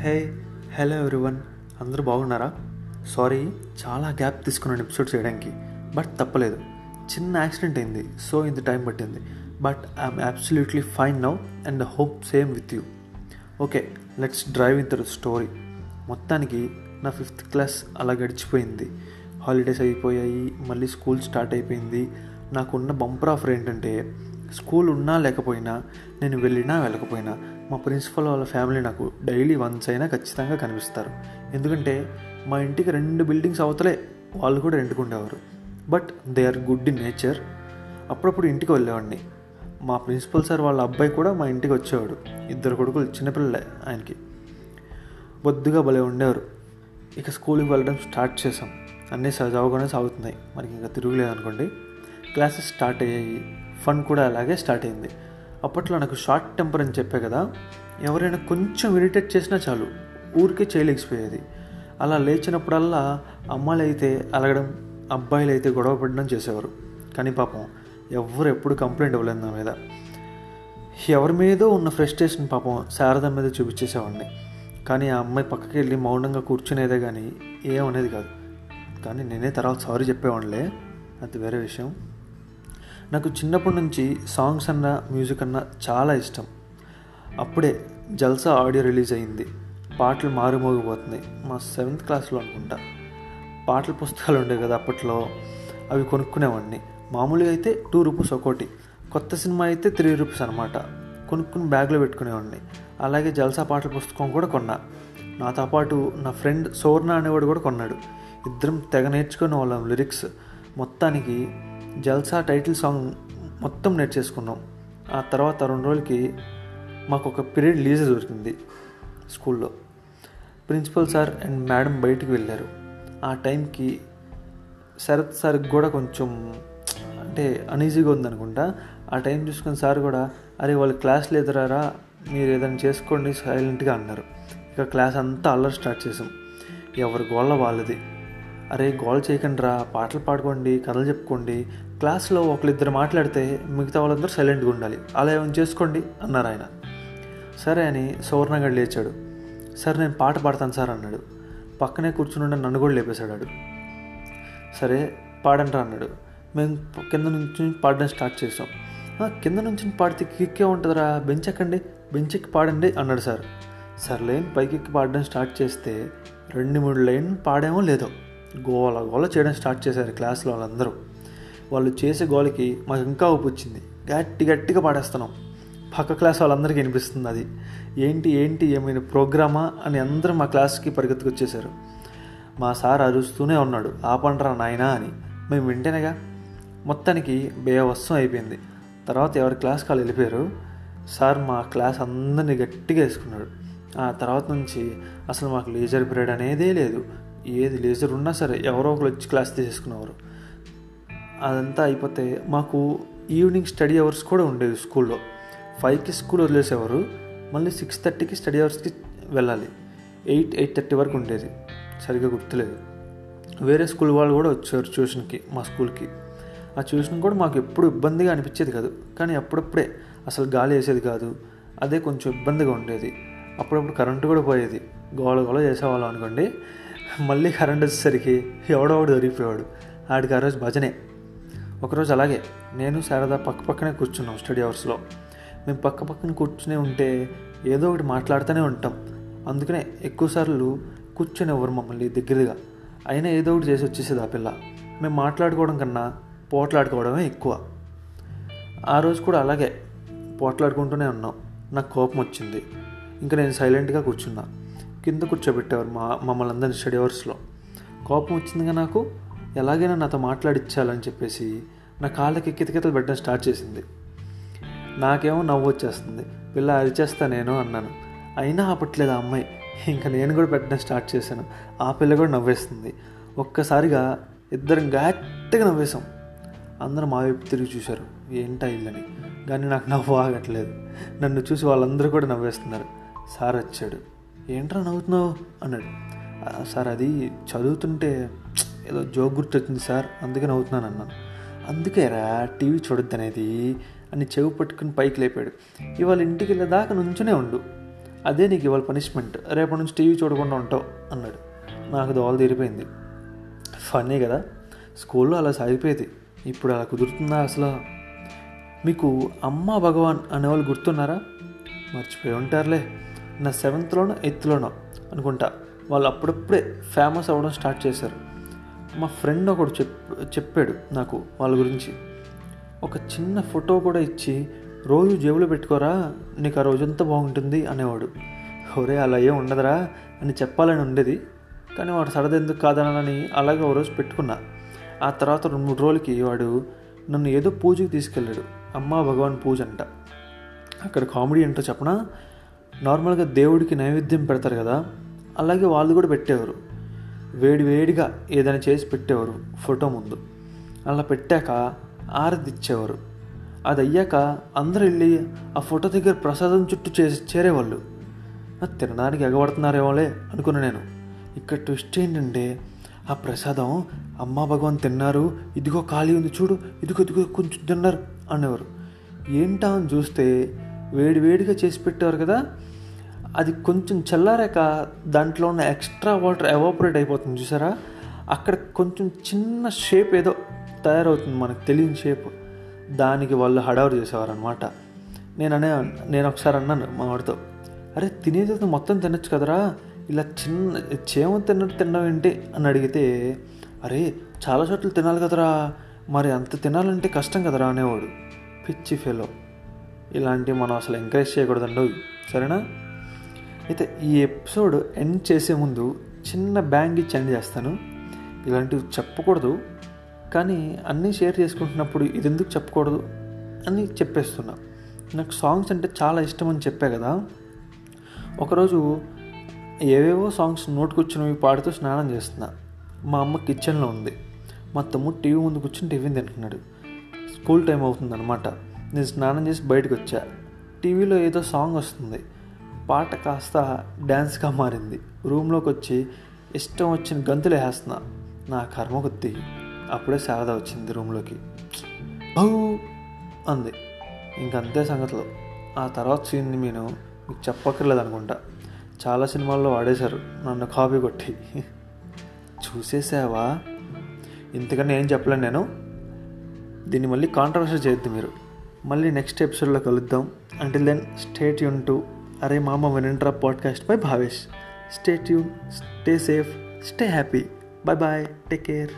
Hey hello everyone అందరూ బాగున్నారా? Sorry చాలా గ్యాప్ తీసుకున్నాను ఎపిసోడ్ చేయడానికి. బట్ తప్పలేదు. చిన్న యాక్సిడెంట్ అయింది. సో ఇంత టైం పట్టింది. But I'm absolutely fine now and hope same with you okay let's drive in the story మొత్తానికి నా ఫిఫ్త్ క్లాస్ అలా గడిచిపోయింది. హాలిడేస్ అయిపోయాయి. మళ్ళీ స్కూల్ స్టార్ట్ అయిపోయింది. నాకున్న బంపర్ ఆఫర్ ఏంటంటే స్కూల్ ఉన్నా లేకపోయినా నేను వెళ్ళినా వెళ్ళకపోయినా మా ప్రిన్సిపల్ వాళ్ళ ఫ్యామిలీ నాకు డైలీ వన్స్ అయినా ఖచ్చితంగా కనిపిస్తారు. ఎందుకంటే మా ఇంటికి రెండు బిల్డింగ్స్ అవతలే వాళ్ళు కూడా రెండుకుండేవారు but they are good in nature. అప్పుడప్పుడు ఇంటికి వెళ్ళేవాడిని. మా ప్రిన్సిపల్ సార్ వాళ్ళ అబ్బాయి కూడా మా ఇంటికి వచ్చేవాడు. ఇద్దరు కొడుకులు చిన్నపిల్లలే ఆయనకి. బొద్దుగా భలే ఉండేవారు. ఇక స్కూల్కి వెళ్ళడం స్టార్ట్ చేసాం అన్నీ సజావుగానే సాగుతున్నాయి. మనకి ఇంకా తిరుగులేదు అనుకోండి. క్లాసెస్ స్టార్ట్ అయ్యాయి. ఫన్ కూడా అలాగే స్టార్ట్ అయింది. అప్పట్లో నాకు షార్ట్ టెంపర్ అని చెప్పే కదా ఎవరైనా కొంచెం ఇరిటేట్ చేసినా చాలు ఊరికే చేయలేకపోయేది. అలా లేచినప్పుడల్లా అమ్మాయిలు అయితే అలగడం అబ్బాయిలు అయితే గొడవ పడడం చేసేవారు. కానీ పాపం ఎవరు ఎప్పుడు కంప్లైంట్ ఇవ్వలేదు నా మీద. ఎవరి మీదో ఉన్న ఫ్రస్ట్రేషన్ పాపం శారద మీద చూపించేసేవాడిని. కానీ ఆ అమ్మాయి పక్కకి వెళ్ళి మౌనంగా కూర్చునేదే కానీ ఏమనేది కాదు. కానీ నేనే తర్వాత సారీ చెప్పేవాడిలే అది వేరే విషయం. నాకు చిన్నప్పటి నుంచి సాంగ్స్ అన్న మ్యూజిక్ అన్న చాలా ఇష్టం. అప్పుడే జల్సా ఆడియో రిలీజ్ అయింది. పాటలు మారుమోగిపోతున్నాయి. మా సెవెంత్ క్లాస్లో అనుకుంటా. పాటల పుస్తకాలు ఉండేవి కదా అప్పట్లో. అవి కొనుక్కునేవాడిని. మామూలుగా అయితే టూ రూపీస్ ఒకటి కొత్త సినిమా అయితే త్రీ రూపీస్ అనమాట కొనుక్కుని బ్యాగ్లో పెట్టుకునేవాడిని. అలాగే జల్సా పాటల పుస్తకం కూడా కొన్నా. నాతో పాటు నా ఫ్రెండ్ సోర్ణ అనేవాడు కూడా కొన్నాడు. ఇద్దరం తెగ నేర్చుకునే వాళ్ళం లిరిక్స్. మొత్తానికి జల్సా టైటిల్ సాంగ్ మొత్తం నేర్చేసుకున్నాం ఆ తర్వాత రెండు రోజులకి మాకు ఒక పీరియడ్ లీజ్ దొరికింది స్కూల్లో. ప్రిన్సిపల్ సార్ అండ్ మేడం బయటికి వెళ్ళారు. ఆ టైంకి శరత్ సార్కి కూడా కొంచెం అంటే అన్ఈజీగా ఉందనుకుంటా. ఆ టైం చూసుకుని సార్ కూడా అరే వాళ్ళు క్లాస్ లేదరారా మీరు ఏదైనా చేసుకోండి సైలెంట్గా అన్నారు. ఇక క్లాస్ అంతా అల్లరి స్టార్ట్ చేసాం. ఎవరి గోళ్ళ వాళ్ళది. అరే గోల్ చేయకండి రా పాటలు పాడుకోండి కథలు చెప్పుకోండి. క్లాస్లో ఒకరిద్దరు మాట్లాడితే మిగతా వాళ్ళందరూ సైలెంట్గా ఉండాలి. అలా ఏమైనా చేసుకోండి అన్నారు ఆయన. సరే అని సువర్ణగడ్ లేచాడు. సార్ నేను పాట పాడతాను సార్ అన్నాడు. పక్కనే కూర్చుని నన్ను కూడా లేపేశాడు సరే పాడంట్రా అన్నాడు. మేము కింద నుంచి పాడడం స్టార్ట్ చేసాం కింద నుంచి పాడితే కిక్కే ఉంటుందిరా బెంచ్ ఎక్కండి బెంచ్ ఎక్కి పాడండి అన్నాడు సార్. సర్లేని పైకి ఎక్కి పాడడం స్టార్ట్ చేస్తే రెండు మూడు లైన్ పాడేమో లేదో. గోల గోల చేయడం స్టార్ట్ చేశారు క్లాస్లో వాళ్ళందరూ. వాళ్ళు చేసే గోలకి మాకు ఇంకా ఊపు వచ్చింది. గట్టి గట్టిగా పాడేస్తున్నాం. పక్క క్లాస్ వాళ్ళందరికీ వినిపిస్తుంది అది. ఏంటి ఏంటి ఏమైనా ప్రోగ్రామా అని అందరూ మా క్లాస్కి పరిగెత్తుకొచ్చేసారు మా సార్ అరుస్తూనే ఉన్నాడు. ఆపండ్రా నాయనా అని. మేము వింటేనేగా. మొత్తానికి బేవస్సం అయిపోయింది. తర్వాత ఎవరి క్లాస్కి వాళ్ళు వెళ్ళిపోయారు? సార్ మా క్లాస్ అందరినీ గట్టిగా వేసుకున్నాడు. ఆ తర్వాత నుంచి అసలు మాకు లేజర్ పీరియడ్ అనేదే లేదు. ఏది లేజర్ ఉన్నా సరే ఎవరో ఒకరు వచ్చి క్లాస్ తీసేసుకునేవారు. అదంతా అయిపోతే మాకు ఈవినింగ్ స్టడీ అవర్స్ కూడా ఉండేవి స్కూల్లో. ఫైవ్కి స్కూల్ వదిలేసేవారు. మళ్ళీ సిక్స్ థర్టీకి స్టడీ అవర్స్కి వెళ్ళాలి. ఎయిట్ ఎయిట్ థర్టీ వరకు ఉండేది. సరిగ్గా గుర్తులేదు. వేరే స్కూల్ వాళ్ళు కూడా వచ్చారు ట్యూషన్కి మా స్కూల్కి ఆ ట్యూషన్ కూడా మాకు ఎప్పుడు ఇబ్బందిగా అనిపించేది కాదు. కానీ అప్పుడప్పుడే అసలు గాలి వేసేది కాదు. అదే కొంచెం ఇబ్బందిగా ఉండేది. అప్పుడప్పుడు కరెంటు కూడా పోయేది. గోల గోల చేసేవాళ్ళం అనుకోండి. మళ్ళీ కరెంట్ వచ్చేసరికి ఎవడో ఒకడు దొరికిపోయాడు ఆడికి ఆ రోజు భజనే. ఒకరోజు అలాగే నేను శారద పక్క పక్కనే కూర్చున్నాం స్టడీ అవర్స్లో. మేము పక్క పక్కన కూర్చునే ఉంటే ఏదో ఒకటి మాట్లాడుతూనే ఉంటాం. అందుకనే ఎక్కువసార్లు కూర్చొనేవారు మమ్మల్ని దగ్గరగా. అయినా ఏదో ఒకటి చేసి వచ్చేసేది ఆ పిల్ల. మేము మాట్లాడుకోవడం కన్నా పోట్లాడుకోవడమే ఎక్కువ. ఆ రోజు కూడా అలాగే పోట్లాడుకుంటూనే ఉన్నాం. నాకు కోపం వచ్చింది ఇంకా నేను సైలెంట్గా కూర్చున్నా. కింద కూర్చోబెట్టేవారు మా మమ్మల్ని అందరిని స్టడీ అవర్స్లో కోపం వచ్చిందిగా నాకు ఎలాగైనా నాతో మాట్లాడిచ్చాలని చెప్పేసి నా కాళ్ళకి కితకితలు పెట్టడం స్టార్ట్ చేసింది. నాకేమో నవ్వు వచ్చేస్తుంది. పిల్ల అరిచేస్తా నేను అన్నాను. అయినా ఆపట్లేదు ఆ అమ్మాయి. ఇంకా నేను కూడా పెట్టడం స్టార్ట్ చేశాను. ఆ పిల్ల కూడా నవ్వేస్తుంది. ఒక్కసారిగా ఇద్దరం గట్టిగా నవ్వేశాం. అందరూ మా వైపు తిరిగి చూశారు. ఏంటా ఇల్లని కానీ నాకు నవ్వు ఆగట్లేదు. నన్ను చూసి వాళ్ళందరూ కూడా నవ్వేస్తున్నారు. సార్ వచ్చాడు. ఏంట్రా నవ్వుతున్నావు? అన్నాడు. సార్ అది చదువుతుంటే ఏదో జోక్ గుర్తొచ్చింది సార్ అందుకే నవ్వుతున్నాను అన్నాను. అందుకేరా టీవీ చూడొద్దనేది అని చెవి పట్టుకుని పైకి లేపాడు. ఇవాళ ఇంటికి వెళ్ళేదాకా నుంచునే ఉండు. అదే నీకు ఇవాళ పనిష్మెంట్ రేపటి నుంచి టీవీ చూడకుండా ఉంటావు అన్నాడు. నాకు దోవలు తీరిపోయింది. ఫన్నీ కదా. స్కూల్లో అలా సాగిపోయేది. ఇప్పుడు అలా కుదురుతుందా అసలు? మీకు అమ్మ భగవాన్ అనేవాళ్ళు గుర్తున్నారా? మర్చిపోయి ఉంటారులే. నా సెవెంత్లోనో ఎయిత్లోనో అనుకుంటా. వాళ్ళు అప్పుడప్పుడే ఫేమస్ అవ్వడం స్టార్ట్ చేశారు. మా ఫ్రెండ్ ఒకడు చెప్ చెప్పాడు నాకు వాళ్ళ గురించి. ఒక చిన్న ఫోటో కూడా ఇచ్చి రోజు జేబులో పెట్టుకోరా నీకు ఆ రోజంతా బాగుంటుంది అనేవాడు. ఒరే అలా ఏం ఉండదురా అని చెప్పాలని ఉండేది. కానీ వాడు సరదా ఎందుకు కాదనని అలాగే ఓ రోజు పెట్టుకున్నా. ఆ తర్వాత రెండు మూడు రోజులకి వాడు నన్ను ఏదో పూజకి తీసుకెళ్ళాడు. అమ్మా భగవాన్ పూజ అంట. అక్కడ కామెడీ ఏంటో చెప్పనా? నార్మల్గా దేవుడికి నైవేద్యం పెడతారు కదా అలాగే వాళ్ళు కూడా పెట్టేవారు. వేడి వేడిగా ఏదైనా చేసి పెట్టేవారు ఫోటో ముందు. అలా పెట్టాక ఆరతి ఇచ్చేవారు. అది అయ్యాక అందరూ వెళ్ళి ఆ ఫోటో దగ్గర ప్రసాదం చుట్టూ చేసి చేరేవాళ్ళు. తినడానికి ఎగబడుతున్నారేమోలే అనుకున్నా నేను. ఇక్కడ ట్విస్ట్ ఏంటంటే ఆ ప్రసాదం అమ్మా భగవాన్ తిన్నారు ఇదిగో ఖాళీ ఉంది చూడు ఇదిగో ఇదిగో కొంచెం తిన్నారు అనేవారు. ఏంటా అని చూస్తే వేడి వేడిగా చేసి పెట్టేవారు కదా అది కొంచెం చల్లారాక దాంట్లో ఉన్న ఎక్స్ట్రా వాటర్ ఎవాపరేట్ అయిపోతుంది చూసారా? అక్కడ కొంచెం చిన్న షేప్ ఏదో తయారవుతుంది మనకు తెలియని షేప్. దానికి వాళ్ళు హడావుడు చేసేవారనమాట నేను అనే నేను ఒకసారి అన్నాను మా వాడితో అరే తినేది మొత్తం తినచ్చు కదరా? ఇలా చిన్న చేమ తిన్నట్టు తినడం ఏంటి? అని అడిగితే అరే చాలా చోట్ల తినాలి కదరా. మరి అంత తినాలంటే కష్టం కదరా? అనేవాడు. పిచ్చి ఫెలో. ఇలాంటివి మనం అసలు ఎంకరేజ్ చేయకూడదండి. సరేనా? అయితే ఈ ఎపిసోడ్ ఎండ్ చేసే ముందు చిన్న బ్యాంగ్ ఇచ్చి ఎండ్ చేస్తాను. ఇలాంటివి చెప్పకూడదు. కానీ అన్నీ షేర్ చేసుకుంటున్నప్పుడు ఇది ఎందుకు చెప్పకూడదు అని చెప్పేస్తున్నా. నాకు సాంగ్స్ అంటే చాలా ఇష్టం అని చెప్పా కదా. ఒకరోజు ఏవేవో సాంగ్స్ నోటుకొచ్చినవి పాడుతూ స్నానం చేస్తున్నా. మా అమ్మ కిచెన్లో ఉంది. మా తమ్ముడు టీవీ ముందు కూర్చొని టిఫిన్ తింటున్నాడు. స్కూల్ టైం అవుతుందన్నమాట. నేను స్నానం చేసి బయటకు వచ్చా టీవీలో ఏదో సాంగ్ వస్తుంది. పాట కాస్త డ్యాన్స్గా మారింది. రూమ్లోకి వచ్చి ఇష్టం వచ్చిన గంతులు వేస్తున్నా నా కర్మ కొద్ది అప్పుడే శారద వచ్చింది రూమ్లోకి. బౌ అంది. ఇంకంతే సంగతిలో. ఆ తర్వాత సీన్ని నేను మీకు చెప్పక్కర్లేదు అనుకుంటా చాలా సినిమాల్లో వాడేశారు. నన్ను కాపీ కొట్టి. చూసేసావా? ఇంతకన్నా ఏం చెప్పలేను నేను. దీన్ని మళ్ళీ కాంట్రవర్సీ చేయొద్దు మీరు. మళ్ళీ నెక్స్ట్ ఎపిసోడ్లో కలుద్దాం. Until then stay Yoon to अरे मामा Vanindra podcast bye Bhavesh. Stay tune stay safe stay happy bye bye take care